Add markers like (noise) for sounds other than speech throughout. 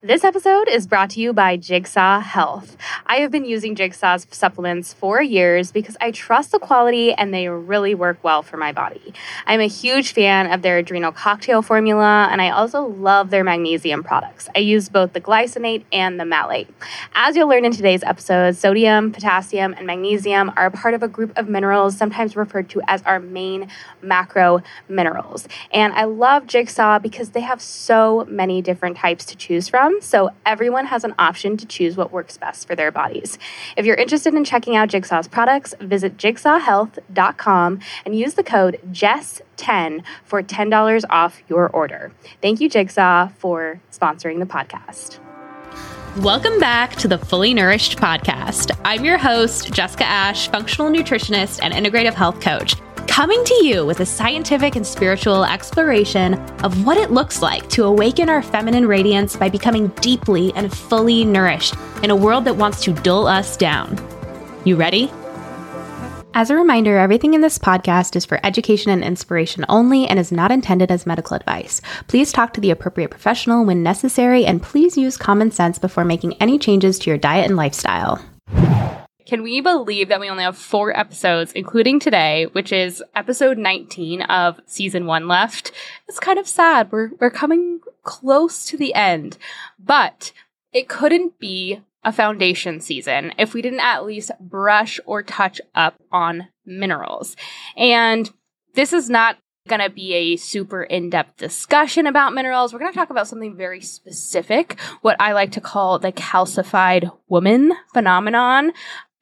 This episode is brought to you by Jigsaw Health. I have been using Jigsaw's supplements for years because I trust the quality and they really work well for my body. I'm a huge fan of their adrenal cocktail formula and I also love their magnesium products. I use both the glycinate and the malate. As you'll learn in today's episode, sodium, potassium, and magnesium are part of a group of minerals sometimes referred to as our main macro minerals. And I love Jigsaw because they have so many different types to choose from so everyone has an option to choose what works best for their bodies. If you're interested in checking out Jigsaw's products, visit jigsawhealth.com and use the code JESS10 for $10 off your order. Thank you, Jigsaw, for sponsoring the podcast. Welcome back to the Fully Nourished podcast. I'm your host, Jessica Ash, functional nutritionist and integrative health coach coming to you with a scientific and spiritual exploration of what it looks like to awaken our feminine radiance by becoming deeply and fully nourished in a world that wants to dull us down. You ready? As a reminder, everything in this podcast is for education and inspiration only and is not intended as medical advice. Please talk to the appropriate professional when necessary and please use common sense before making any changes to your diet and lifestyle. Can we believe that we only have four episodes, including today, which is episode 19 of season one left? It's kind of sad. We're, we're coming close to the end, but it couldn't be a foundation season if we didn't at least brush or touch up on minerals. And this is not going to be a super in depth discussion about minerals. We're going to talk about something very specific, what I like to call the calcified woman phenomenon.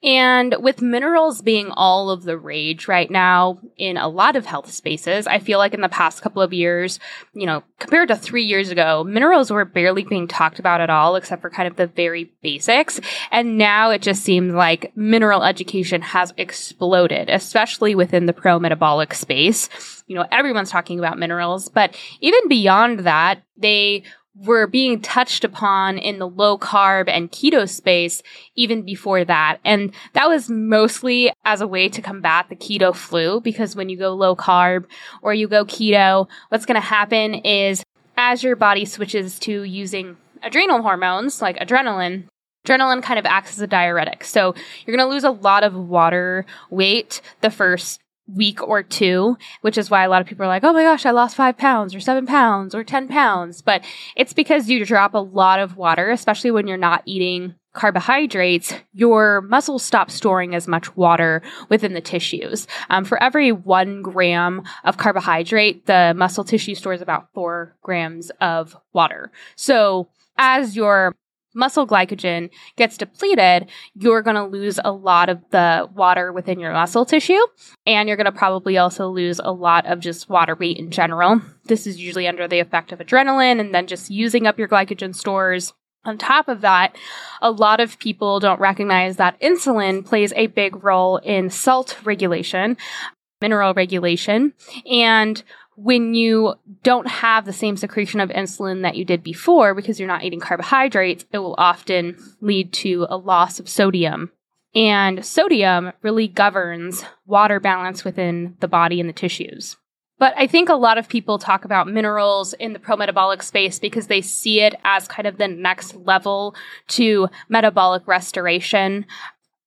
And with minerals being all of the rage right now in a lot of health spaces, I feel like in the past couple of years, you know, compared to three years ago, minerals were barely being talked about at all, except for kind of the very basics. And now it just seems like mineral education has exploded, especially within the pro metabolic space. You know, everyone's talking about minerals, but even beyond that, they were being touched upon in the low carb and keto space even before that. And that was mostly as a way to combat the keto flu because when you go low carb or you go keto, what's going to happen is as your body switches to using adrenal hormones like adrenaline, adrenaline kind of acts as a diuretic. So you're going to lose a lot of water weight the first week or two, which is why a lot of people are like, oh my gosh, I lost five pounds or seven pounds or 10 pounds. But it's because you drop a lot of water, especially when you're not eating carbohydrates, your muscles stop storing as much water within the tissues. Um, for every one gram of carbohydrate, the muscle tissue stores about four grams of water. So as your muscle glycogen gets depleted, you're going to lose a lot of the water within your muscle tissue. And you're going to probably also lose a lot of just water weight in general. This is usually under the effect of adrenaline and then just using up your glycogen stores. On top of that, a lot of people don't recognize that insulin plays a big role in salt regulation, mineral regulation, and when you don't have the same secretion of insulin that you did before because you're not eating carbohydrates, it will often lead to a loss of sodium. And sodium really governs water balance within the body and the tissues. But I think a lot of people talk about minerals in the pro metabolic space because they see it as kind of the next level to metabolic restoration.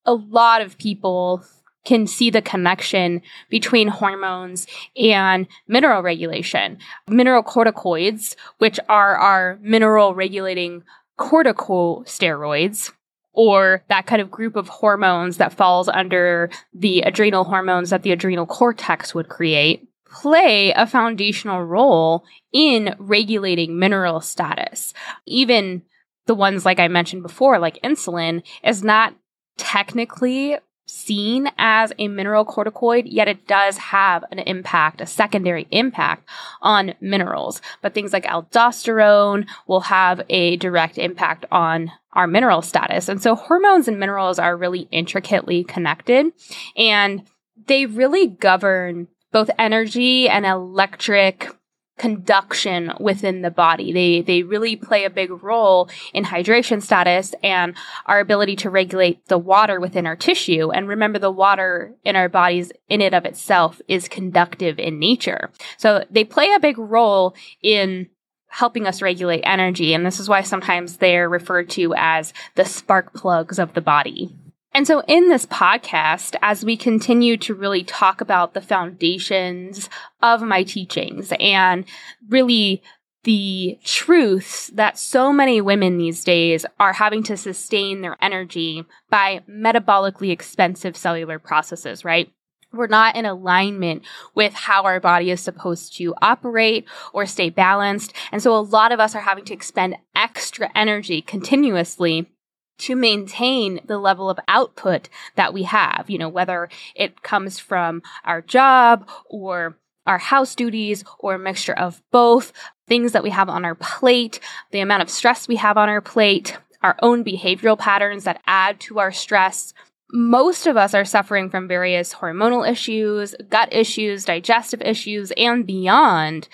A lot of people can see the connection between hormones and mineral regulation. Mineral corticoids, which are our mineral regulating corticosteroids, or that kind of group of hormones that falls under the adrenal hormones that the adrenal cortex would create, play a foundational role in regulating mineral status. Even the ones like I mentioned before, like insulin, is not technically seen as a mineral corticoid, yet it does have an impact, a secondary impact on minerals. But things like aldosterone will have a direct impact on our mineral status. And so hormones and minerals are really intricately connected and they really govern both energy and electric conduction within the body. They they really play a big role in hydration status and our ability to regulate the water within our tissue. And remember the water in our bodies in it of itself is conductive in nature. So they play a big role in helping us regulate energy. And this is why sometimes they're referred to as the spark plugs of the body. And so, in this podcast, as we continue to really talk about the foundations of my teachings and really the truths that so many women these days are having to sustain their energy by metabolically expensive cellular processes, right? We're not in alignment with how our body is supposed to operate or stay balanced. And so a lot of us are having to expend extra energy continuously to maintain the level of output that we have, you know, whether it comes from our job or our house duties or a mixture of both, things that we have on our plate, the amount of stress we have on our plate, our own behavioral patterns that add to our stress. Most of us are suffering from various hormonal issues, gut issues, digestive issues, and beyond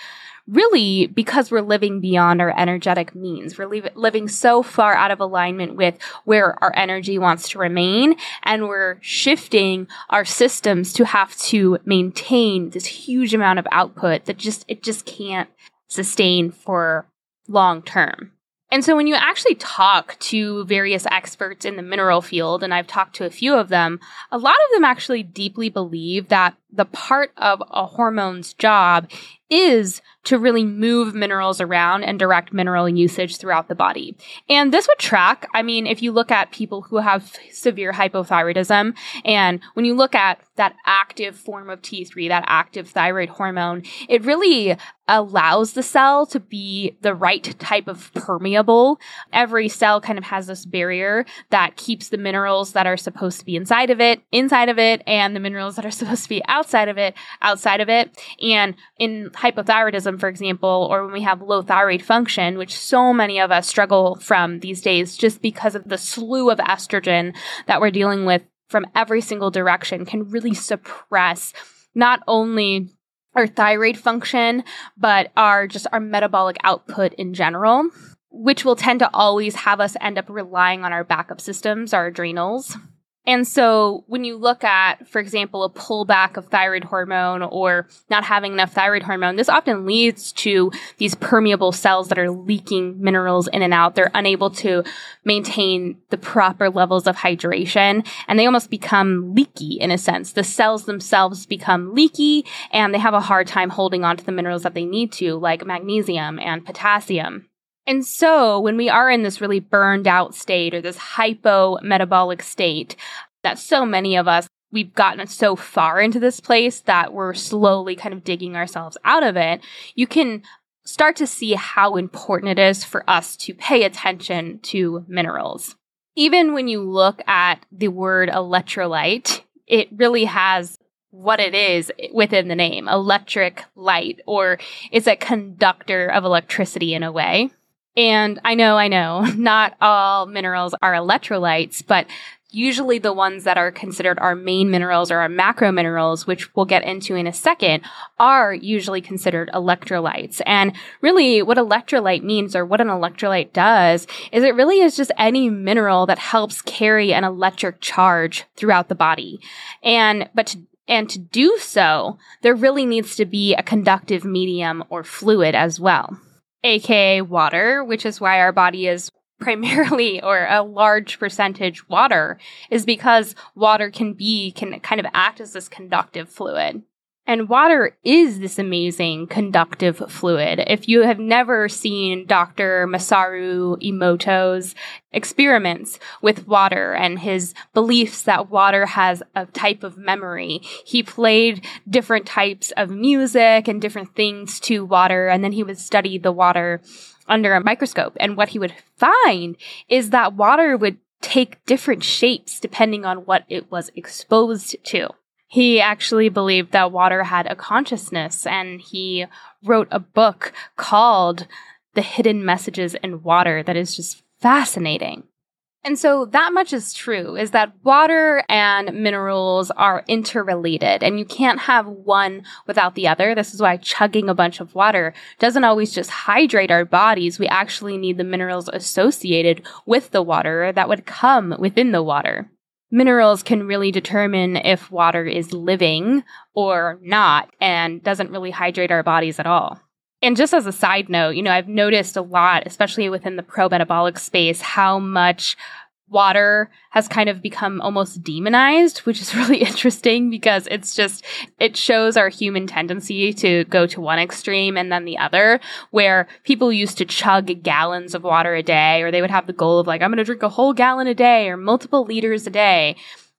really because we're living beyond our energetic means. We're li- living so far out of alignment with where our energy wants to remain, and we're shifting our systems to have to maintain this huge amount of output that just it just can't sustain for long term. And so when you actually talk to various experts in the mineral field, and I've talked to a few of them, a lot of them actually deeply believe that the part of a hormone's job is to really move minerals around and direct mineral usage throughout the body. And this would track, I mean, if you look at people who have severe hypothyroidism, and when you look at that active form of T3, that active thyroid hormone, it really allows the cell to be the right type of permeable. Every cell kind of has this barrier that keeps the minerals that are supposed to be inside of it, inside of it, and the minerals that are (laughs) supposed to be outside of it, outside of it. And in hypothyroidism, for example, or when we have low thyroid function, which so many of us struggle from these days just because of the slew of estrogen that we're dealing with from every single direction, can really suppress not only our thyroid function, but our just our metabolic output in general, which will tend to always have us end up relying on our backup systems, our adrenals. And so when you look at, for example, a pullback of thyroid hormone or not having enough thyroid hormone, this often leads to these permeable cells that are leaking minerals in and out. They're unable to maintain the proper levels of hydration and they almost become leaky in a sense. The cells themselves become leaky and they have a hard time holding on to the minerals that they need to, like magnesium and potassium. And so when we are in this really burned out state or this hypo metabolic state, that so many of us, we've gotten so far into this place that we're slowly kind of digging ourselves out of it, you can start to see how important it is for us to pay attention to minerals. Even when you look at the word electrolyte, it really has what it is within the name electric light, or it's a conductor of electricity in a way. And I know, I know, (laughs) not all minerals are electrolytes, but usually the ones that are considered our main minerals or our macro minerals, which we'll get into in a second, are usually considered electrolytes. And really what electrolyte means or what an electrolyte does is it really is just any mineral that helps carry an electric charge throughout the body. And, but to and to do so, there really needs to be a conductive medium or fluid as well aka water, which is why our body is (laughs) primarily or a large percentage water, is because water can be, can kind of act as this conductive fluid. And water is this amazing conductive fluid. If you have never seen Dr. Masaru Emoto's experiments with water and his beliefs that water has a type of memory, he played different types of music and different things to water, and then he would study the water under a microscope. And what he would find is that water would take different shapes depending on what it was exposed to. He actually believed that water had a consciousness, and he wrote a book called The Hidden Messages in Water that is just fascinating. And so that much is true is that water and minerals are interrelated and you can't have one without the other. This is why chugging a bunch of water doesn't always just hydrate our bodies. We actually need the minerals associated with the water that would come within the water minerals can really determine if water is living or not and doesn't really hydrate our bodies at all. And just as a side note, you know, I've noticed a lot, especially within the pro metabolic space, how much water has kind of become almost demonized, which is (laughs) really interesting because it's just, it shows our human tendency to go to one extreme and then the other, where people used to chug gallons of water a day, or they would have the goal of like, I'm going to drink a whole gallon a day or multiple liters a day.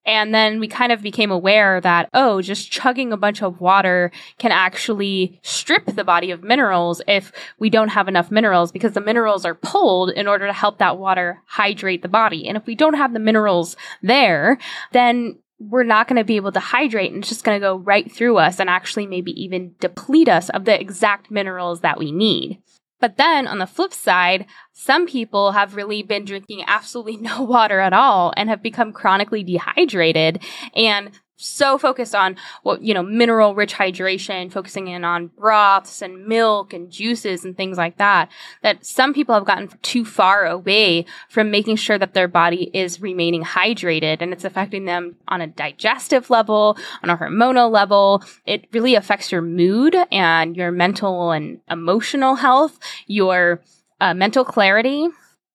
And then we kind of became aware that, oh, just chugging a bunch of water can actually strip the body of minerals if we don't have enough minerals because the minerals are pulled in order to help that water hydrate the body. And if we don't have the minerals there, then we're not going to be able to hydrate and it's just going to go right through us and actually maybe even deplete us of the exact minerals that we need. But then on the flip side, some people have really been drinking absolutely (laughs) no water at all and have become chronically dehydrated. And so focused on what, you know, mineral rich hydration, focusing in on broths and milk and juices and things like that, that some people have gotten too far away from making sure that their body is remaining hydrated and it's affecting them on a digestive level, on a hormonal level. It really affects your mood and your mental and emotional health, your uh, mental clarity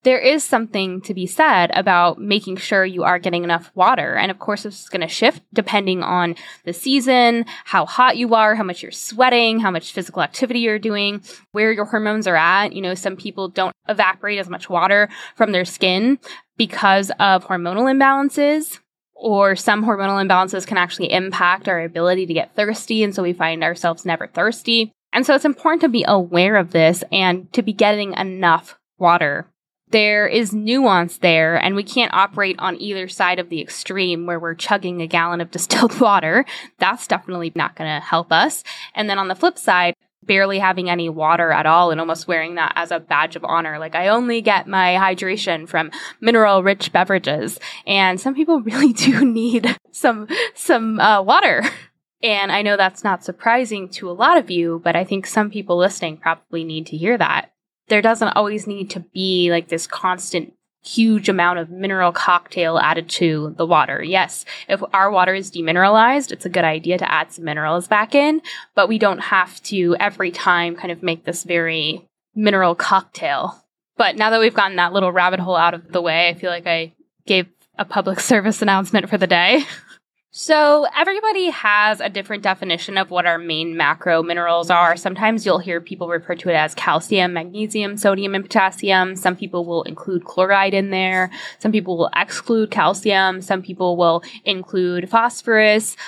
there is something to be said about making sure you are getting enough water. And of course, is going to shift depending on the season, how hot you are, how much you're sweating, how much physical activity you're doing, where your hormones are at. You know, some people don't evaporate as much water from their skin because of hormonal imbalances. Or some hormonal imbalances can actually impact our ability to get thirsty. And so we find ourselves never thirsty. And so it's important to be aware of this and to be getting enough water there is nuance there, and we can't operate on either side of the extreme where we're chugging a gallon of (laughs) distilled water. That's definitely not going to help us. And then on the flip side, barely having any water at all and almost wearing that as a badge of honor. Like I only get my hydration from mineral rich beverages. And some people (laughs) really do need some, some, uh, water. And I know that's not surprising to a lot of you, but I think some people listening probably need to hear that there doesn't always need to be like this constant huge amount of mineral cocktail added to the water. Yes, if our water is demineralized, it's a good idea to add some minerals back in, but we don't have to every time kind of make this very mineral cocktail. But now that we've gotten that little rabbit hole out of the way, I feel like I gave a public (laughs) service announcement for the day. (laughs) So, everybody has a different definition of what our main macro minerals are. Sometimes you'll hear people refer to it as calcium, magnesium, sodium, and potassium. Some people will include chloride in there. Some people will exclude calcium. Some people will include phosphorus.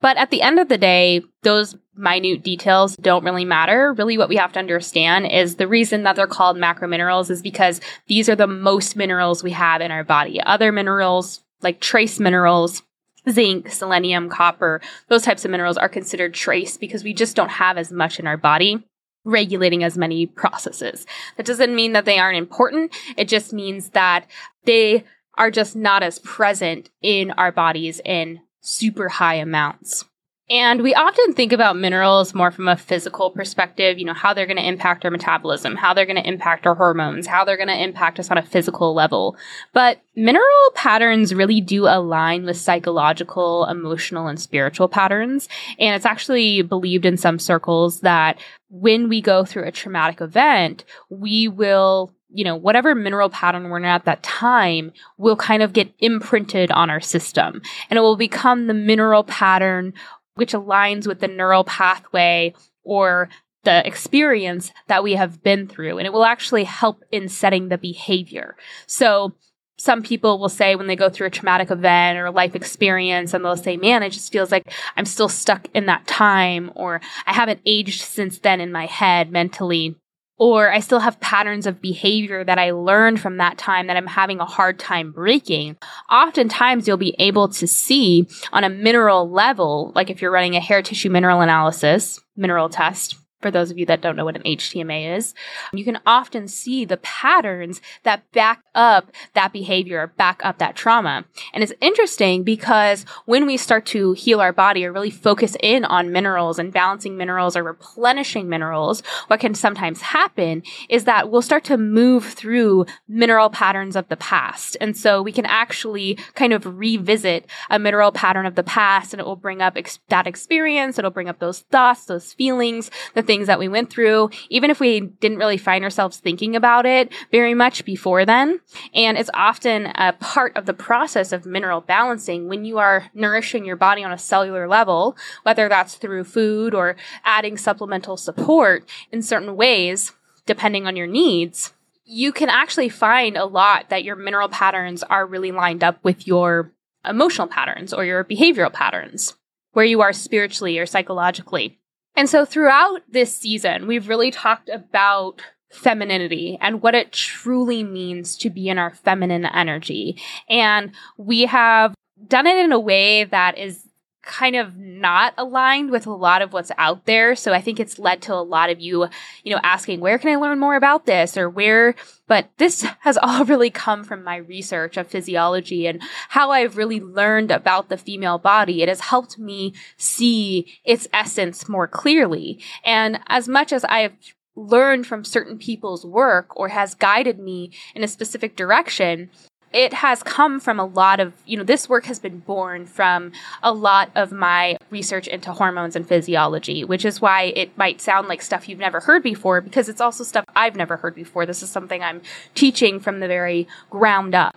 But at the end of the day, those minute details don't really matter. Really, what we have to understand is the reason that they're called macro minerals is because these are the most minerals we have in our body. Other minerals, like trace minerals, zinc, selenium, copper, those types of minerals are considered trace because we just don't have as much in our body regulating as many processes. That doesn't mean that they aren't important. It just means that they are just not as present in our bodies in super high amounts. And we often think about minerals more from a physical perspective, you know, how they're going to impact our metabolism, how they're going to impact our hormones, how they're going to impact us on a physical level. But mineral patterns really do align with psychological, emotional, and spiritual patterns. And it's actually believed in some circles that when we go through a traumatic event, we will you know, whatever mineral pattern we're in at that time will kind of get imprinted on our system and it will become the mineral pattern which aligns with the neural pathway or the experience that we have been through. And it will actually help in setting the behavior. So some people will say when they go through a traumatic event or a life experience and they'll say, man, it just feels like I'm still stuck in that time or I haven't aged since then in my head mentally or I still have patterns of behavior that I learned from that time that I'm having a hard time breaking. Oftentimes you'll be able to see on a mineral level, like if you're running a hair tissue mineral analysis, mineral test, for those of you that don't know what an HTMA is, you can often see the patterns that back up that behavior, back up that trauma. And it's interesting because when we start to heal our body or really focus in on minerals and balancing minerals or replenishing minerals, what can sometimes happen is that we'll start to move through mineral patterns of the past. And so we can actually kind of revisit a mineral pattern of the past and it will bring up ex- that experience. It'll bring up those thoughts, those feelings, the things that we went through, even if we didn't really find ourselves thinking about it very much before then. And it's often a part of the process of mineral balancing when you are nourishing your body on a cellular level, whether that's through food or adding supplemental support in certain ways, depending on your needs. You can actually find a lot that your mineral patterns are really lined up with your emotional patterns or your behavioral patterns, where you are spiritually or psychologically. And so throughout this season, we've really talked about femininity and what it truly means to be in our feminine energy. And we have done it in a way that is kind of not aligned with a lot of what's out there. So I think it's led to a lot of you, you know, asking, where can I learn more about this or where, but this (laughs) has all really come from my research of physiology and how I've really learned about the female body. It has helped me see its essence more clearly. And as much as I've learned from certain people's work or has guided me in a specific direction, it has come from a lot of, you know, this work has been born from a lot of my research into hormones and physiology, which is why it might sound like stuff you've never heard before because it's also stuff I've never heard before. This is something I'm teaching from the very ground up.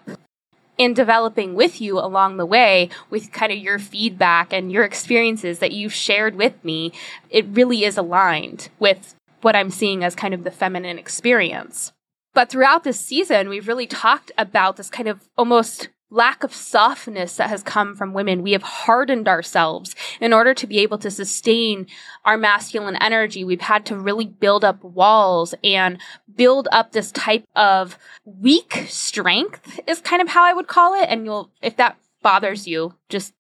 In developing with you along the way with kind of your feedback and your experiences that you've shared with me, it really is aligned with what I'm seeing as kind of the feminine experience. But throughout this season, we've really talked about this kind of almost lack of softness that has come from women. We have hardened ourselves in order to be able to sustain our masculine energy. We've had to really build up walls and build up this type of weak strength is kind of how I would call it. And you'll, if that bothers you, just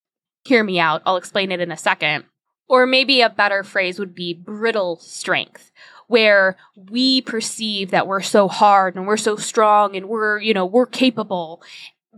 hear me out. I'll explain it in a second. Or maybe a better phrase would be brittle strength, where we perceive that we're so hard and we're so strong and we're, you know, we're capable.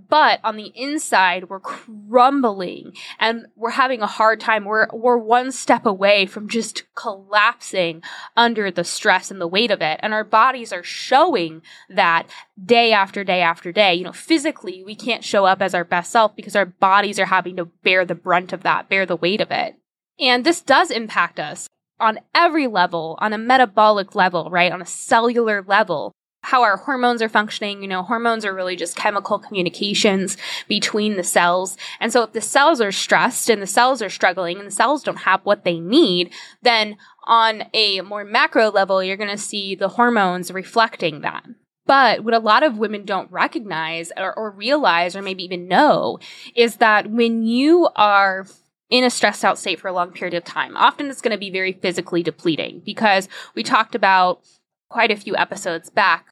But on the inside, we're crumbling and we're having a hard time. We're, we're one step away from just collapsing under the stress and the weight of it. And our bodies are showing that day after day after day. You know, physically, we can't show up as our best self because our bodies are having to bear the brunt of that, bear the weight of it. And this does impact us on every level, on a metabolic level, right? On a cellular level. How our hormones are functioning. You know, hormones are really just chemical communications between the cells. And so if the cells are stressed and the cells are struggling and the cells don't have what they need, then on a more macro level, you're going to see the hormones reflecting that. But what a lot of women don't recognize or, or realize or maybe even know is that when you are in a stressed out state for a long period of time. Often it's going to be very physically depleting because we talked about quite a few episodes back.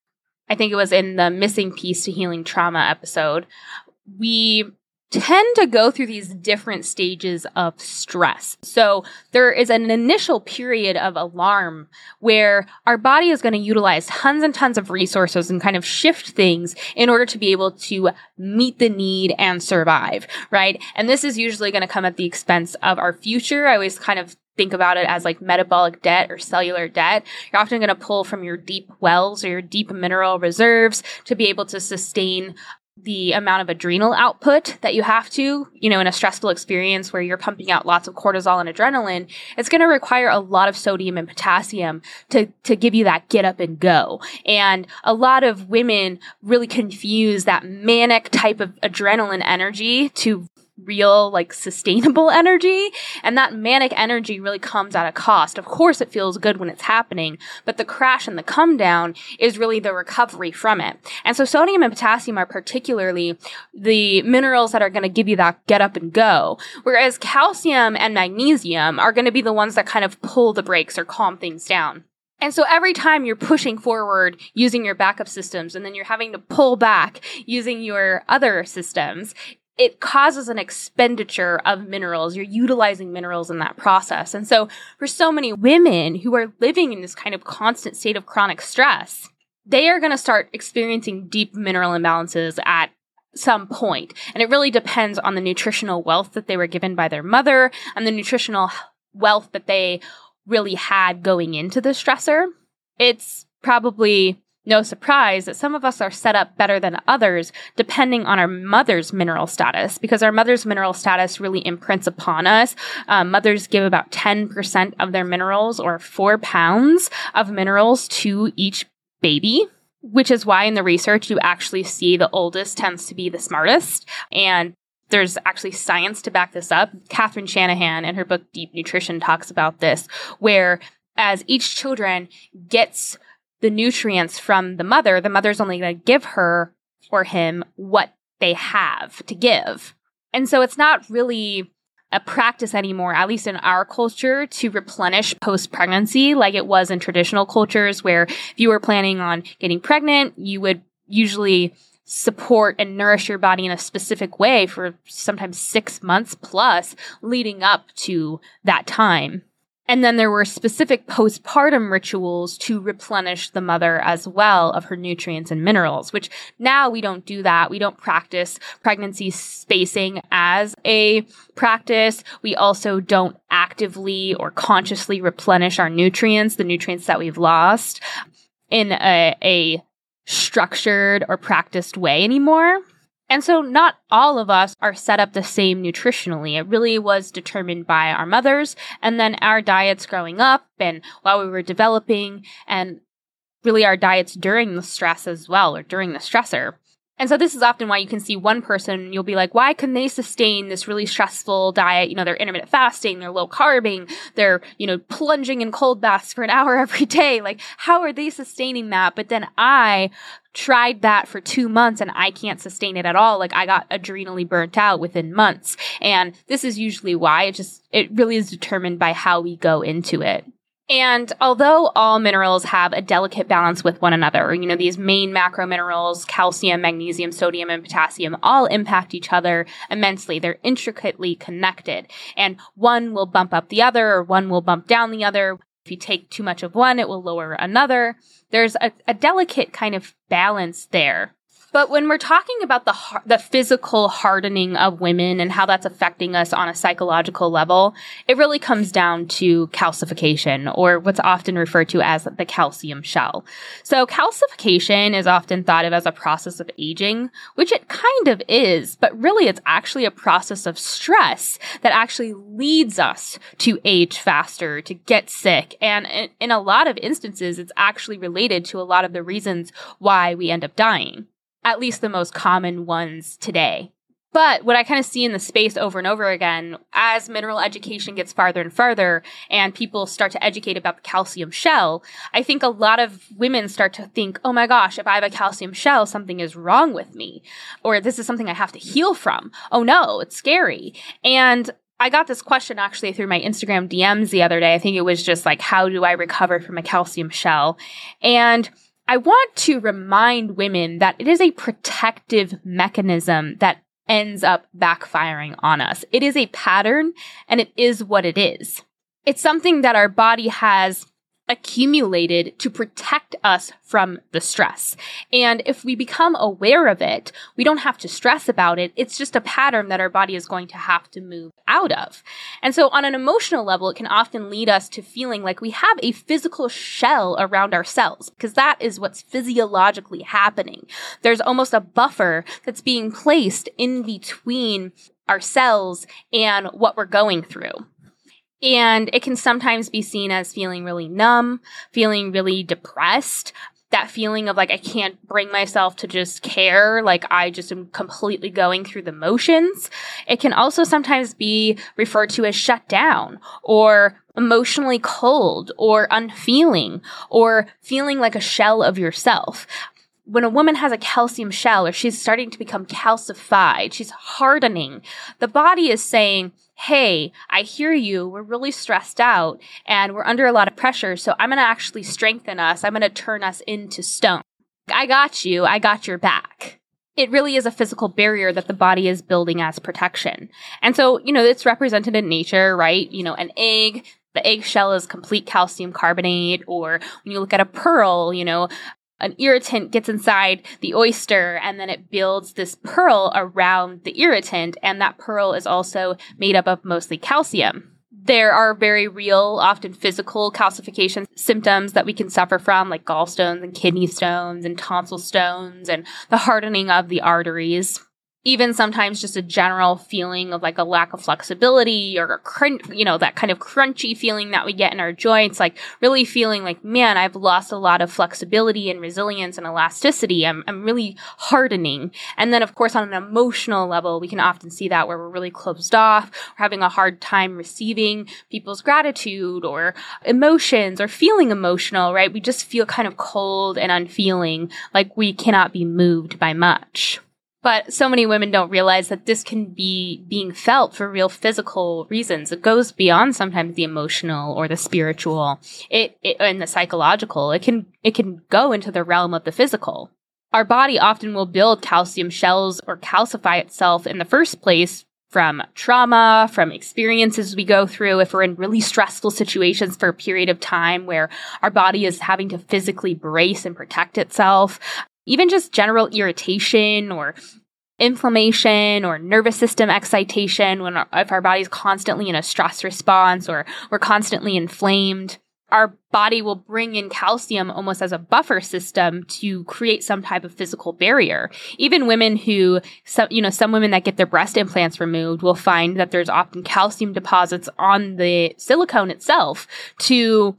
I think it was in the missing piece to healing trauma episode. We tend to go through these different stages of stress. So there is an initial period of alarm where our body is going to utilize tons and tons of resources and kind of shift things in order to be able to meet the need and survive, right? And this is usually going to come at the expense of our future. I always kind of think about it as like metabolic debt or cellular debt. You're often going to pull from your deep wells or your deep mineral reserves to be able to sustain the amount of adrenal output that you have to, you know, in a stressful experience where you're pumping out lots of cortisol and adrenaline, it's going to require a lot of sodium and potassium to, to give you that get up and go. And a lot of women really confuse that manic type of adrenaline energy to real, like sustainable (laughs) energy. And that manic energy really comes at a cost. Of course, it feels good when it's happening, but the crash and the come down is really the recovery from it. And so sodium and potassium are particularly the minerals that are going to give you that get up and go. Whereas calcium and magnesium are going to be the ones that kind of pull the brakes or calm things down. And so every time you're pushing forward using your backup systems and then you're having to pull back using your other systems, it causes an expenditure of minerals. You're utilizing minerals in that process. And so for so many women who are living in this kind of constant state of chronic stress, they are going to start experiencing deep mineral imbalances at some point. And it really depends on the nutritional wealth that they were given by their mother and the nutritional wealth that they really had going into the stressor. It's probably no surprise that some of us are set up better than others depending on our mother's mineral status because our mother's mineral status really imprints upon us. Um, mothers give about 10% of their minerals or four pounds of minerals to each baby. Which is why in the research you actually see the oldest tends to be the smartest. And there's actually science to back this up. Catherine Shanahan in her book Deep Nutrition talks about this, where as each children gets the nutrients from the mother, the mother's only going to give her or him what they have to give. And so it's not really a practice anymore, at least in our culture, to replenish post pregnancy like it was in traditional cultures, where if you were planning on getting pregnant, you would usually support and nourish your body in a specific way for sometimes six months plus leading up to that time. And then there were specific postpartum rituals to replenish the mother as well of her nutrients and minerals, which now we don't do that. We don't practice pregnancy spacing as a practice. We also don't actively or consciously replenish our nutrients, the nutrients that we've lost in a, a structured or practiced way anymore. And so not all of us are set up the same nutritionally. It really was determined by our mothers and then our diets growing up and while we were developing and really our diets during the stress as well or during the stressor. And so this is often why you can see one person, you'll be like, why can they sustain this really stressful diet? You know, they're intermittent fasting, they're low carbing, they're, you know, plunging in cold baths for an (laughs) hour every day. Like, how are they sustaining that? But then I tried that for two months and I can't sustain it at all. Like I got adrenally burnt out within months. And this is usually why it just, it really is determined by how we go into it. And although all minerals have a delicate balance with one another, you know, these main macro minerals, calcium, magnesium, sodium, and potassium, all impact each other immensely. They're intricately connected. And one will bump up the other, or one will bump down the other. If you take too much of one, it will lower another. There's a, a delicate kind of balance there. But when we're talking about the the physical hardening of women and how that's affecting us on a psychological level, it really comes down to calcification or what's often referred to as the calcium shell. So calcification is often thought of as a process of aging, which it kind of is, but really it's actually a process of stress that actually leads us to age faster, to get sick, and in, in a lot of instances it's actually related to a lot of the reasons why we end up dying at least the most common ones today. But what I kind of see in the space over and over again, as mineral education gets farther and farther and people start to educate about the calcium shell, I think a lot of women start to think, oh my gosh, if I have a calcium shell, something is wrong with me. Or this is something I have to heal from. Oh no, it's scary. And I got this question actually through my Instagram DMs the other day. I think it was just like, how do I recover from a calcium shell? And I want to remind women that it is a protective mechanism that ends up backfiring on us. It is a pattern and it is what it is. It's something that our body has accumulated to protect us from the stress. And if we become aware of it, we don't have to stress about it. It's just a pattern that our body is going to have to move out of. And so on an emotional level, it can often lead us to feeling like we have a physical shell around ourselves, because that is what's physiologically happening. There's almost a buffer that's being placed in between our cells and what we're going through. And it can sometimes be seen as feeling really numb, feeling really depressed, that feeling of like I can't bring myself to just care, like I just am completely going through the motions. It can also sometimes be referred to as shut down or emotionally cold or unfeeling or feeling like a shell of yourself when a woman has a calcium shell or she's starting to become calcified, she's hardening, the body is saying, Hey, I hear you. We're really stressed out and we're under a lot of pressure. So I'm going to actually strengthen us. I'm going to turn us into stone. I got you. I got your back. It really is a physical barrier that the body is building as protection. And so, you know, it's represented in nature, right? You know, an egg, the eggshell is complete calcium carbonate, or when you look at a pearl, you know, an irritant gets inside the oyster and then it builds this pearl around the irritant and that pearl is also made up of mostly calcium. There are very real, often physical calcification symptoms that we can suffer from, like gallstones and kidney stones and tonsil stones and the hardening of the arteries even sometimes just a general feeling of like a lack of flexibility or a crunch, you know, that kind of crunchy feeling that we get in our joints, like really feeling like, man, I've lost a lot of flexibility and resilience and elasticity. I'm, I'm really hardening. And then, of course, on an emotional level, we can often see that where we're really closed off, we're having a hard time receiving people's gratitude or emotions or feeling emotional, right? We just feel kind of cold and unfeeling, like we cannot be moved by much. But so many women don't realize that this can be being felt for real physical reasons. It goes beyond sometimes the emotional or the spiritual, it, it and the psychological. It can it can go into the realm of the physical. Our body often will build calcium shells or calcify itself in the first place from trauma, from experiences we go through, if we're in really stressful situations for a period of time where our body is having to physically brace and protect itself, even just general irritation or inflammation or nervous system excitation when our, if our body's constantly in a stress response or we're constantly inflamed our body will bring in calcium almost as a buffer system to create some type of physical barrier. Even women who, some, you know, some women that get their breast implants removed will find that there's often calcium deposits on the silicone itself to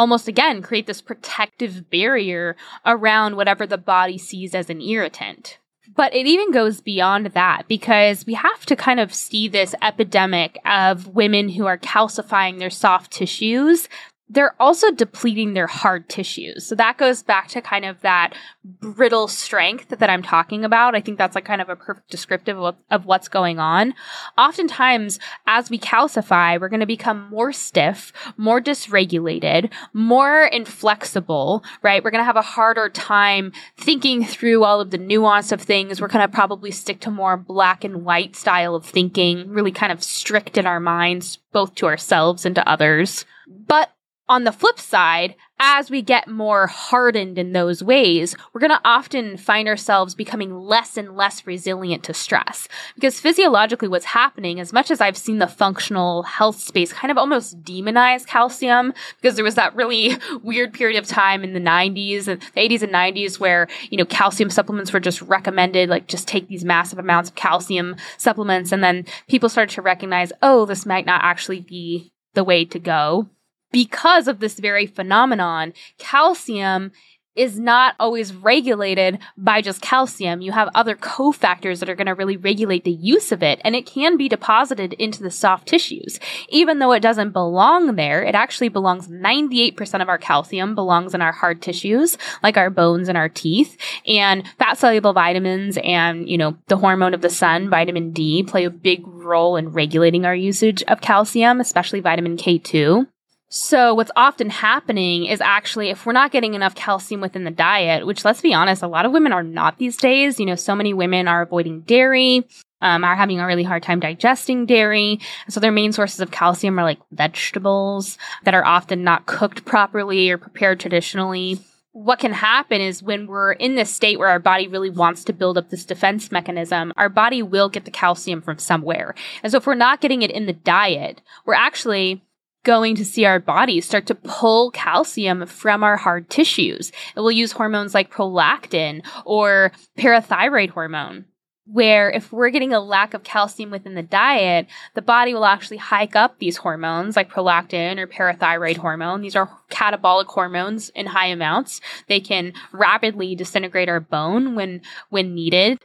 almost again create this protective barrier around whatever the body sees as an irritant. But it even goes beyond that because we have to kind of see this epidemic of women who are calcifying their soft tissues they're also depleting their hard tissues. So that goes back to kind of that brittle strength that I'm talking about. I think that's like kind of a perfect descriptive of, of what's going on. Oftentimes, as we calcify, we're going to become more stiff, more dysregulated, more inflexible, right? We're going to have a harder time thinking through all of the nuance of things. We're going to probably stick to more black and white style of thinking, really kind of strict in our minds, both to ourselves and to others. But on the flip side, as we get more hardened in those ways, we're going to often find ourselves becoming less and less resilient to stress. Because physiologically, what's happening, as much as I've seen the functional health space kind of almost demonize calcium, because there was that really (laughs) weird period of time in the 90s and the 80s and 90s where, you know, calcium supplements were just recommended, like just take these massive amounts of calcium supplements. And then people started to recognize, oh, this might not actually be the way to go because of this very phenomenon, calcium is not always regulated by just calcium. You have other cofactors that are going to really regulate the use of it, and it can be deposited into the soft tissues. Even though it doesn't belong there, it actually belongs 98% of our calcium belongs in our hard tissues, like our bones and our teeth. And fat soluble vitamins and, you know, the hormone of the sun, vitamin D, play a big role in regulating our usage of calcium, especially vitamin K2. So what's often happening is actually if we're not getting enough calcium within the diet, which let's be honest, a lot of women are not these days. You know, so many women are avoiding dairy, um, are having a really hard time digesting dairy. So their main sources of calcium are like vegetables that are often not cooked properly or prepared traditionally. What can happen is when we're in this state where our body really wants to build up this defense mechanism, our body will get the calcium from somewhere. And so if we're not getting it in the diet, we're actually going to see our bodies start to pull calcium from our hard tissues. It will use hormones like prolactin or parathyroid hormone. Where if we're getting a lack of calcium within the diet, the body will actually hike up these hormones like prolactin or parathyroid hormone. These are catabolic hormones in high amounts. They can rapidly disintegrate our bone when when needed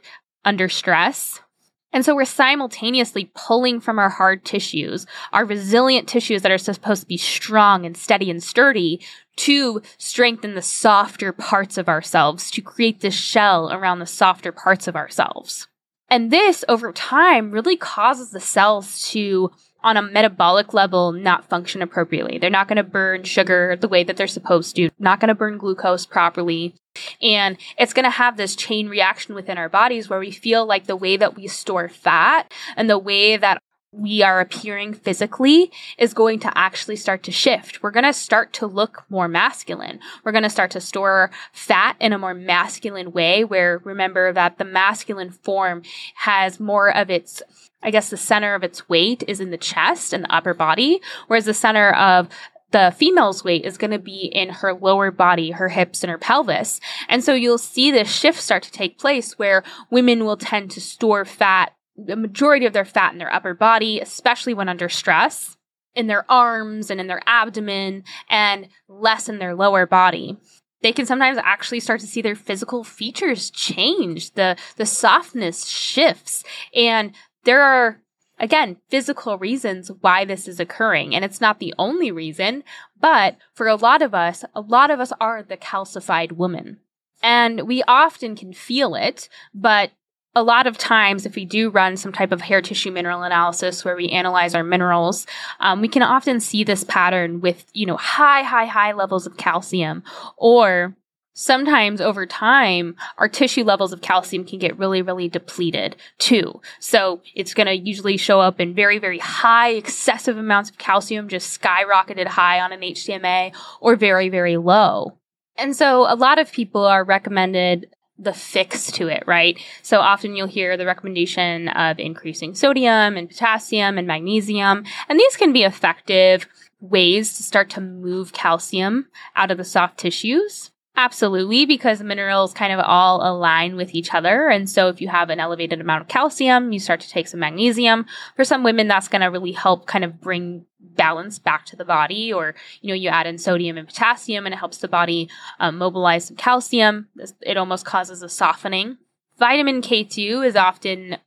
under stress and so we're simultaneously pulling from our hard tissues, our resilient tissues that are supposed to be strong and steady and sturdy, to strengthen the softer parts of ourselves, to create this shell around the softer parts of ourselves. And this over time really causes the cells to on a metabolic level not function appropriately. They're not going to burn sugar the way that they're supposed to, not going to burn glucose properly. And it's going to have this chain reaction within our bodies where we feel like the way that we store fat and the way that we are appearing physically is going to actually start to shift. We're going to start to look more masculine. We're going to start to store fat in a more masculine way where remember that the masculine form has more of its I guess the center of its weight is in the chest and the upper body, whereas the center of the female's weight is going to be in her lower body, her hips and her pelvis. And so you'll see this shift start to take place where women will tend to store fat the majority of their fat in their upper body, especially when under stress, in their arms and in their abdomen, and less in their lower body. They can sometimes actually start to see their physical features change. The the softness shifts. And there are again physical reasons why this is occurring. And it's not the only reason, but for a lot of us, a lot of us are the calcified woman. And we often can feel it, but a lot of times, if we do run some type of hair tissue mineral analysis where we analyze our minerals, um, we can often see this pattern with, you know, high, high, high levels of calcium. Or sometimes over time, our tissue levels of calcium can get really, really depleted too. So it's going to usually show up in very, very high, excessive amounts of calcium, just skyrocketed high on an HTMA, or very, very low. And so a lot of people are recommended the fix to it, right? So often you'll hear the recommendation of increasing sodium and potassium and magnesium, and these can be effective ways to start to move calcium out of the soft tissues. Absolutely, because minerals kind of all align with each other. And so if you have an elevated amount of calcium, you start to take some magnesium. For some women, that's going to really help kind of bring balance back to the body. Or, you know, you add in sodium and potassium and it helps the body um, mobilize some calcium. It almost causes a softening. Vitamin K2 is often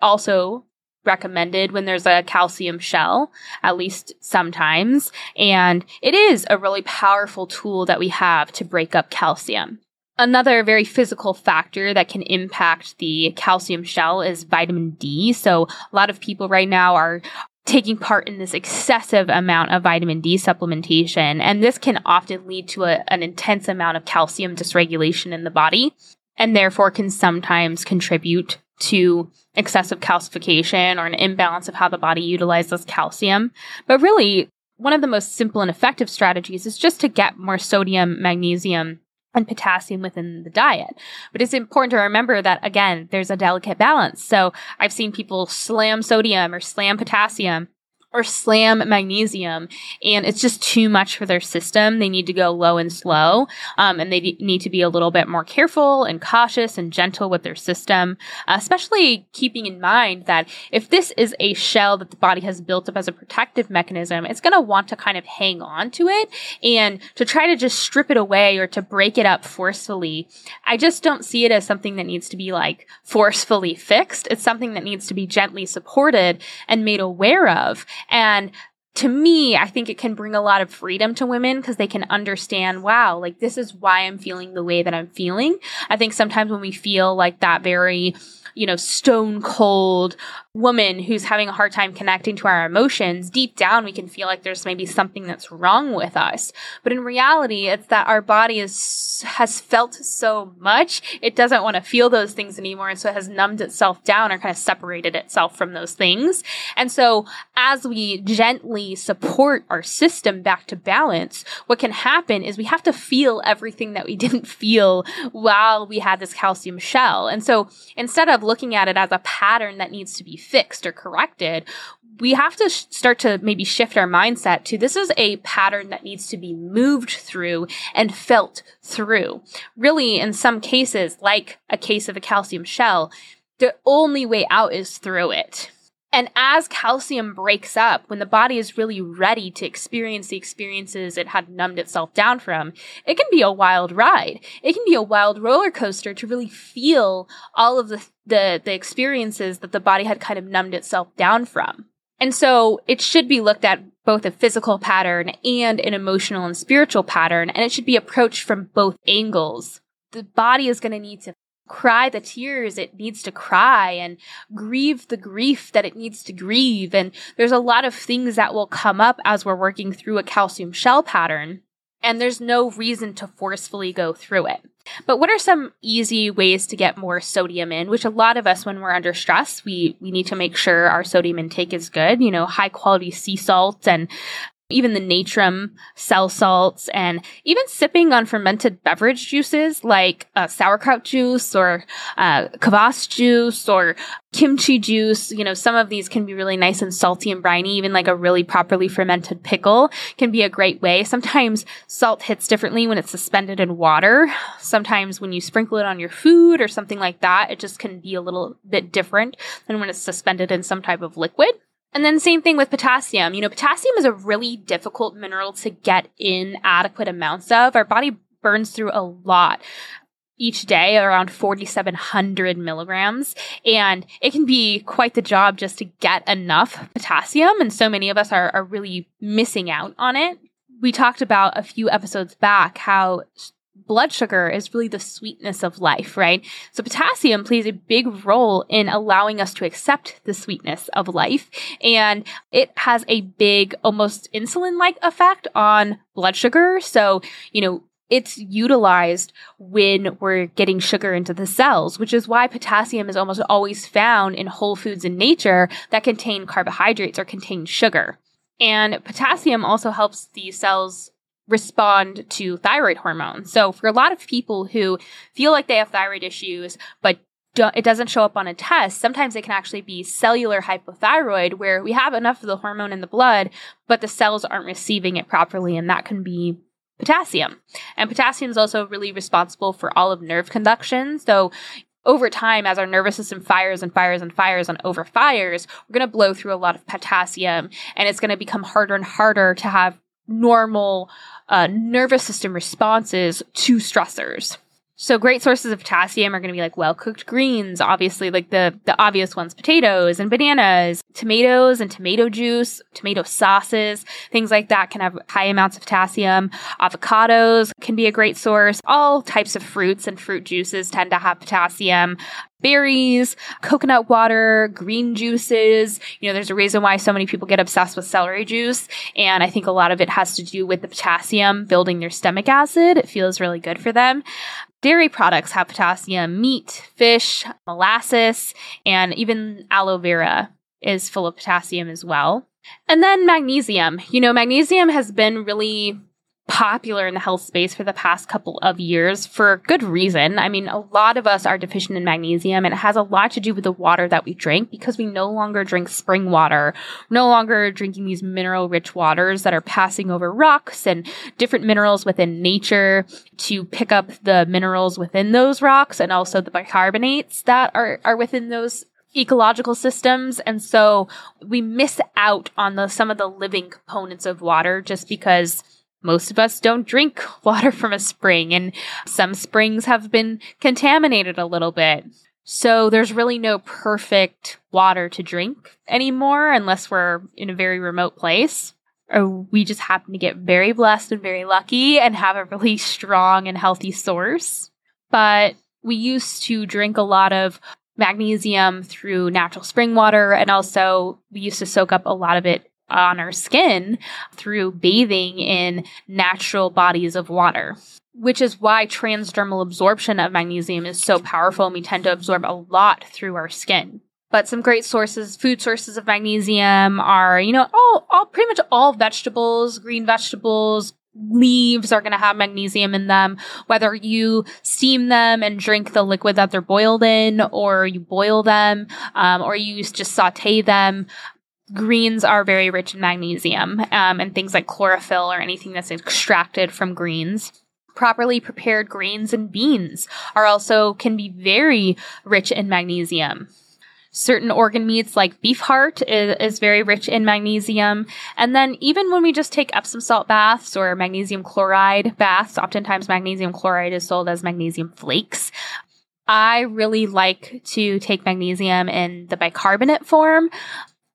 also recommended when there's a calcium shell, at least sometimes. And it is a really powerful tool that we have to break up calcium. Another very physical factor that can impact the calcium shell is vitamin D. So a lot of people right now are taking part in this excessive amount of vitamin D supplementation. And this can often lead to a, an intense amount of calcium dysregulation in the body and therefore can sometimes contribute to excessive calcification or an imbalance of how the body utilizes calcium. But really, one of the most simple and effective strategies is just to get more sodium, magnesium, and potassium within the diet. But it's important to remember that again, there's a delicate balance. So I've seen people slam sodium or slam potassium or slam magnesium and it's just too much for their system. They need to go low and slow. Um, and they d- need to be a little bit more careful and cautious and gentle with their system, especially keeping in mind that if this is a shell that the body has built up as a protective mechanism, it's going to want to kind of hang on to it and to try to just strip it away or to break it up forcefully. I just don't see it as something that needs to be like forcefully fixed. It's something that needs to be gently supported and made aware of. And to me, I think it can bring a lot of freedom to women because they can understand, wow, like this is why I'm feeling the way that I'm feeling. I think sometimes when we feel like that very, you know, stone cold woman who's having a hard time connecting to our emotions, deep down we can feel like there's maybe something that's wrong with us. But in reality, it's that our body is has felt so much, it doesn't want to feel those things anymore, and so it has numbed itself down or kind of separated itself from those things. And so as we gently support our system back to balance, what can happen is we have to feel everything that we (laughs) didn't feel while we had this calcium shell. And so instead of looking at it as a pattern that needs to be fixed or corrected, we have to sh- start to maybe shift our mindset to this is a pattern that needs to be moved through and felt through. Really, in some cases, like a case of a calcium shell, the only way out is through it. And as calcium breaks up, when the body is really ready to experience the experiences it had numbed itself down from, it can be a wild ride. It can be a wild roller coaster to really feel all of the, the, the experiences that the body had kind of numbed itself down from. And so it should be looked at both a physical pattern and an emotional and spiritual pattern, and it should be approached from both angles. The body is going to need to cry the tears it needs to cry and grieve the grief that it needs to grieve. And there's a lot of things that will come up as we're working through a calcium shell pattern. and there's no reason to forcefully go through it. But what are some easy ways to get more sodium in? Which a lot of us, when we're under stress, we we need to make sure our sodium intake is good. You know, high quality sea salts and even the natrum cell salts, and even sipping on fermented beverage juices like uh, sauerkraut juice or uh, kvass juice or kimchi juice. You know, some of these can be really nice and salty and briny. Even like a really properly fermented pickle can be a great way. Sometimes salt hits differently when it's suspended in water. Sometimes when you sprinkle it on your food or something like that, it just can be a little bit different than when it's suspended in some type of liquid. And then same thing with potassium. You know, potassium is a really difficult mineral to get in adequate amounts of. Our body burns through a lot each day around 4700 milligrams and it can be quite the job just to get enough potassium and so many of us are, are really missing out on it we talked about a few episodes back how blood sugar is really the sweetness of life, right? So potassium plays a big role in allowing us to accept the sweetness of life. And it has a big, almost insulin like effect on blood sugar. So, you know, it's utilized when we're getting sugar into the cells, which is why potassium is almost always found in whole foods in nature that contain carbohydrates or contain sugar. And potassium also helps the cells respond to thyroid hormone. So for a lot of people who feel like they have thyroid issues, but it doesn't show up on a test, sometimes it can actually be cellular hypothyroid where we have enough of the hormone in the blood, but the cells aren't receiving it properly. And that can be potassium. And potassium is also really responsible for all of nerve conduction. So over time, as our nervous system fires and fires and fires and overfires, we're going to blow through a lot of potassium and it's going to become harder and harder to have normal uh, nervous system responses to stressors. So great sources of potassium are going to be like well cooked greens, obviously like the the obvious ones, potatoes and bananas, tomatoes and tomato juice, tomato sauces, things like that can have high amounts of potassium. Avocados can be a great source. All types of fruits and fruit juices tend to have potassium berries, coconut water, green juices. You know, there's a reason why so many people get obsessed with celery juice. And I think a lot of it has to do with the potassium building their stomach acid. It feels really good for them. Dairy products have potassium, meat, fish, molasses, and even aloe vera is full of potassium as well. And then magnesium. You know, magnesium has been really popular in the health space for the past couple of years for good reason. I mean, a lot of us are deficient in magnesium and it has a lot to do with the water that we drink because we no longer drink spring water, no longer drinking these mineral rich waters that are passing over rocks and different minerals within nature to pick up the minerals within those rocks and also the bicarbonates that are, are within those ecological systems and so we miss out on the some of the living components of water just because most of us don't drink (laughs) water from a spring, and some springs have been contaminated a little bit. So there's really no perfect water to drink anymore unless we're in a very remote place. Or we just happen to get very blessed and very lucky and have a really (laughs) strong and healthy source. But we used to drink a lot of magnesium through natural spring water, and also we used to soak up a lot of it on our skin through bathing in natural bodies of water. Which is why transdermal absorption of magnesium is so powerful, and we tend to absorb a lot through our skin. But some great sources, food sources of magnesium are, you know, all, all pretty much all vegetables, green vegetables, leaves are going to have magnesium in them, whether you steam them and drink the liquid that they're boiled in, or you boil them, um, or you just saute them greens are very rich in magnesium um, and things like chlorophyll or anything that's extracted from greens. Properly prepared grains and beans are also can be very rich in magnesium. Certain organ meats like beef heart is, is, very rich in magnesium. And then even when we just take epsom salt baths or magnesium chloride baths oftentimes magnesium chloride is sold as magnesium flakes. I really like to take magnesium in the bicarbonate form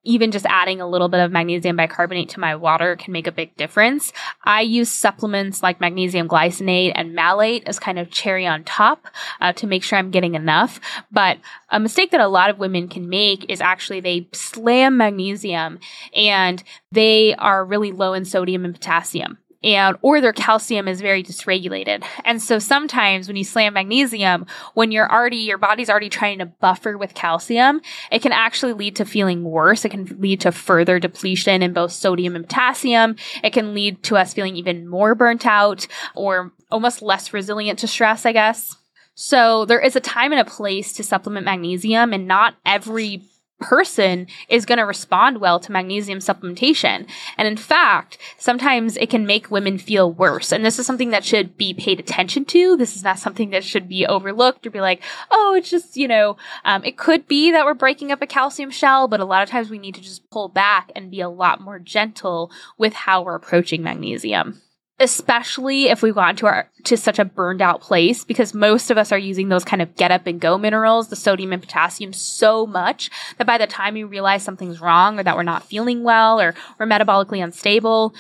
even just adding a little bit of magnesium bicarbonate to my water can make a big difference. I use supplements like magnesium glycinate and malate as kind of cherry on top uh, to make sure I'm getting enough. But a mistake that a lot of women can make is actually they slam magnesium and they are really low in sodium and potassium. And or their calcium is very dysregulated. And so sometimes when you slam magnesium, when you're already your body's already trying to buffer with calcium, it can actually lead to feeling worse. It can lead to further depletion in both sodium and potassium. It can lead to us feeling even more burnt out or almost less resilient to stress, I guess. So there is a time and a place to supplement magnesium and not every person is going to respond well to magnesium supplementation. And in fact, sometimes it can make women feel worse. And this is something that should be paid attention to. This is not something that should be overlooked or be like, oh, it's just, you know, um, it could be that we're breaking up a calcium shell, but a lot of times we need to just pull back and be a lot more gentle with how we're approaching magnesium especially if we've gotten to our to such a burned out place because most of us are using those kind of get up and go minerals the sodium and potassium so much that by the time we realize something's wrong or that we're not feeling well or we're metabolically unstable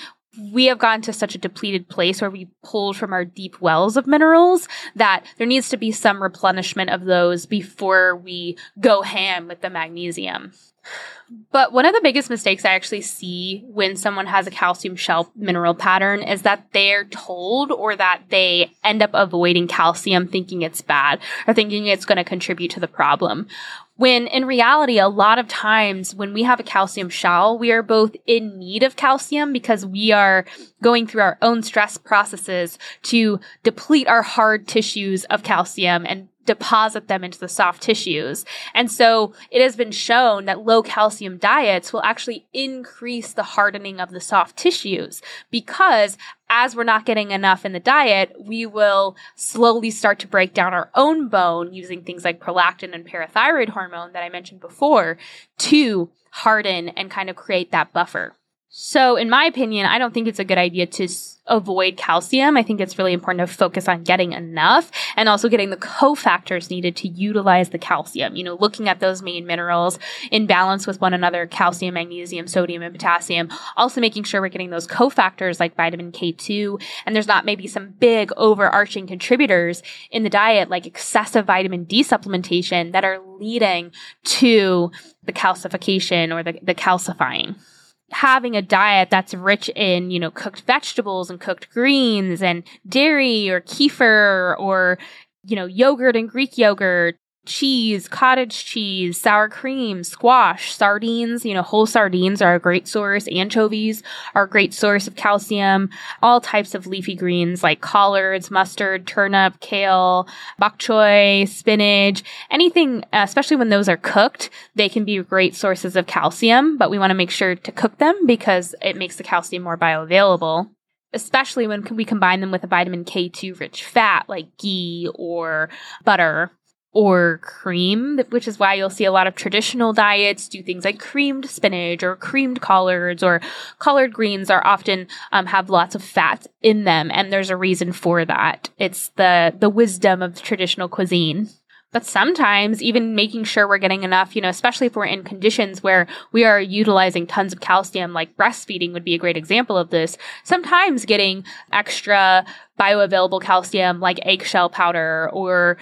we have gotten to such a depleted place where we pulled from our deep wells of minerals that there needs to be some replenishment of those before we go ham with the magnesium. But one of the biggest mistakes I actually see when someone has a calcium shell mineral pattern is that they're told or that they end up avoiding calcium thinking it's bad or thinking it's going to contribute to the problem. When in reality, a lot of times when we have a calcium shell, we are both in need of calcium because we are going through our own stress processes to deplete our hard tissues of calcium and deposit them into the soft tissues. And so it has been shown that low calcium diets will actually increase the hardening of the soft tissues because as we're not getting enough in the diet, we will slowly start to break down our own bone using things like prolactin and parathyroid hormone that I mentioned before to harden and kind of create that buffer. So, in my opinion, I don't think it's a good idea to s- avoid calcium. I think it's really important to focus on getting enough and also getting the cofactors needed to utilize the calcium. You know, looking at those main minerals in balance with one another calcium, magnesium, sodium, and potassium. Also, making sure we're getting those cofactors like vitamin K2. And there's not maybe some big overarching contributors in the diet like excessive vitamin D supplementation that are leading to the calcification or the, the calcifying having a diet that's rich in, you know, cooked vegetables and cooked greens and dairy or kefir or, you know, yogurt and Greek yogurt, cheese, cottage cheese, sour cream, squash, sardines. You know, whole sardines are a great source. Anchovies are a great source of calcium. All types of leafy greens like collards, mustard, turnip, kale, bok choy, spinach, anything, uh, especially when those are cooked, they can be great sources of calcium, but we want to make sure to cook them because it makes the calcium more bioavailable especially when we combine them with a vitamin K2 rich fat like ghee or butter or cream, which is why you'll see a lot of traditional diets do things like creamed spinach or creamed collards or collard greens are often um, have lots of fat in them, and there's a reason for that. It's the the wisdom of traditional cuisine. But sometimes even making sure we're getting enough, you know, especially if we're in conditions where we are utilizing tons of calcium, like breastfeeding would be a great example of this. Sometimes getting extra bioavailable calcium like eggshell powder or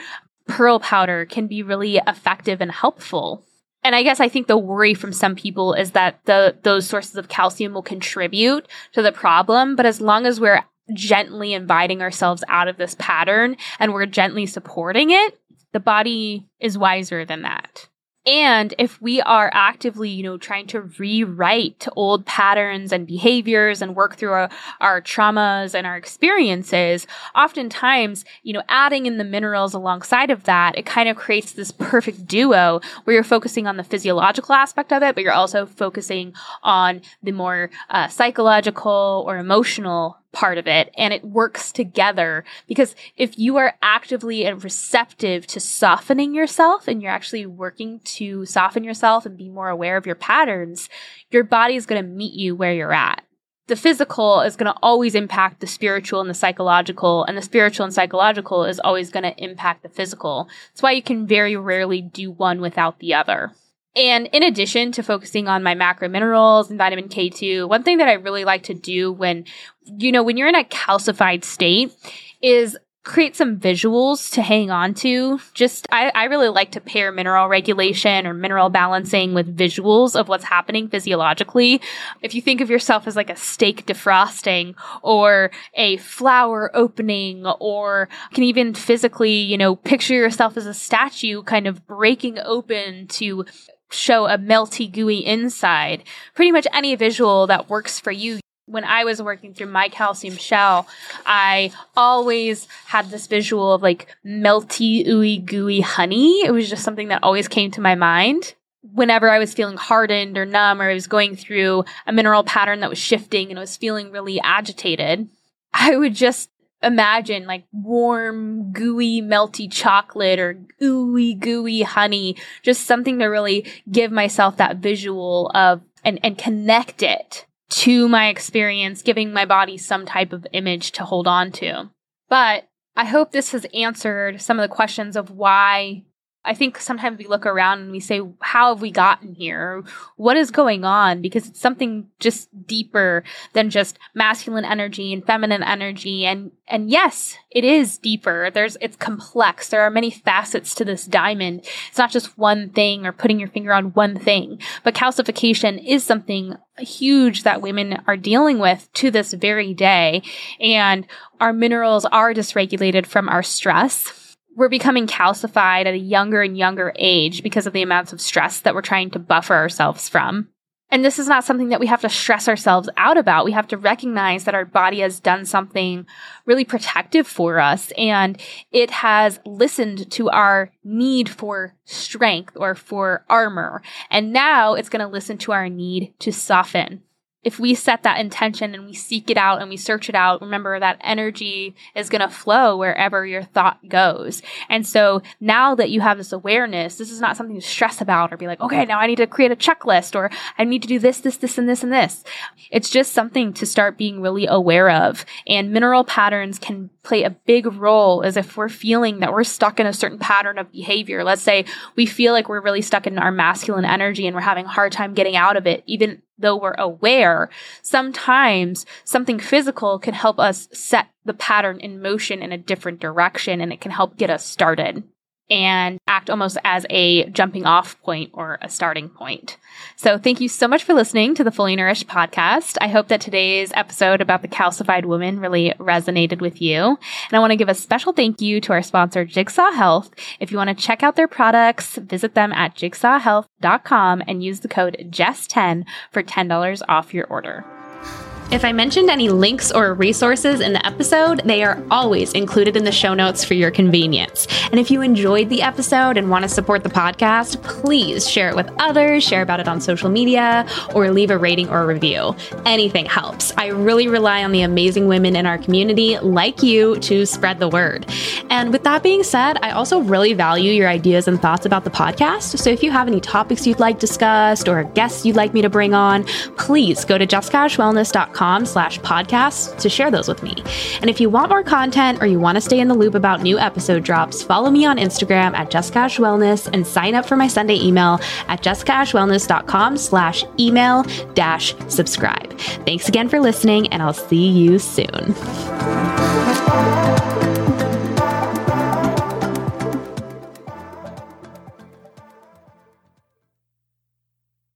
pearl powder can be really effective and helpful. And I guess I think the worry from some people is that the those sources of calcium will contribute to the problem, but as long as we're gently inviting ourselves out of this pattern and we're gently supporting it, the body is wiser than that. And if we are actively, you know, trying to rewrite old patterns and behaviors and work through our, our, traumas and our experiences, oftentimes, you know, adding in the minerals alongside of that, it kind of creates this perfect duo where you're focusing on the physiological aspect of it, but you're also focusing on the more uh, psychological or emotional part of it and it works together because if you are actively and receptive to softening yourself and you're actually working to soften yourself and be more aware of your patterns, your body is going to meet you where you're at. The physical is going to always impact the spiritual and the psychological, and the spiritual and psychological is always going to impact the physical. That's why you can very rarely do one without the other. And in addition to focusing on my macro minerals and vitamin K2, one thing that I really like to do when, you know, when you're in a calcified state is create some visuals to hang on to. Just, I, I really like to pair mineral regulation or mineral balancing with visuals of what's happening physiologically. If you think of yourself as like a steak defrosting or a flower opening or can even physically, you know, picture yourself as a statue kind of breaking open to show a melty gooey inside. Pretty much any visual that works for you when I was working through my calcium shell, I always had this visual of like melty, ooey, gooey honey. It was just something that always came to my mind. Whenever I was feeling hardened or numb, or I was going through a mineral pattern that was shifting and I was feeling really agitated, I would just imagine like warm, gooey, melty chocolate or ooey, gooey honey, just something to really give myself that visual of and, and connect it to my experience, giving my body some type of image to hold on to. But I hope this has answered some of the questions of why I think sometimes we look around and we say, how have we gotten here? What is going on? Because it's something just deeper than just masculine energy and feminine energy. And, and yes, it is deeper. There's, it's complex. There are many facets to this diamond. It's not just one thing or putting your finger on one thing, but calcification is something huge that women are dealing with to this very day. And our minerals are dysregulated from our stress we're becoming calcified at a younger and younger age because of the amounts of stress that we're trying to buffer ourselves from. And this is not something that we have to stress ourselves out about. We have to recognize that our body has done something really protective for us and it has listened to our need for strength or for armor. And now it's going to listen to our need to soften if we set that intention and we seek it out and we search it out, remember that energy is going to flow wherever your thought goes. And so now that you have this awareness, this is not something to stress about or be like, okay, now I need to create a checklist or I need to do this, this, this, and this, and this. It's just something to start being really aware of. And mineral patterns can play a big role as if we're feeling that we're stuck in a certain pattern of behavior. Let's say we feel like we're really stuck in our masculine energy and we're having a hard time getting out of it, even though we're aware, sometimes something physical can help us set the pattern in motion in a different direction and it can help get us started and act almost as a jumping off point or a starting point. So thank you so much for listening to the Fully Nourished podcast. I hope that today's episode about the calcified woman really resonated with you. And I want to give a special thank you to our sponsor, Jigsaw Health. If you want to check out their products, visit them at jigsawhealth.com and use the code JESS10 for $10 off your order. If I mentioned any links or resources in the episode, they are always included in the show notes for your convenience. And if you enjoyed the episode and want to support the podcast, please share it with others, share about it on social media, or leave a rating or a review. Anything helps. I really rely on the amazing women in our community, like you, to spread the word. And with that being said, I also really value your ideas and thoughts about the podcast. So if you have any topics you'd like discussed or guests you'd like me to bring on, please go to jessicaashwellness.com slash podcasts to share those with me. And if you want more content or you want to stay in the loop about new episode drops, follow me on Instagram at Jessica Ash Wellness and sign up for my Sunday email at jessicaashwellness.com slash email dash subscribe. Thanks again for listening and I'll see you soon.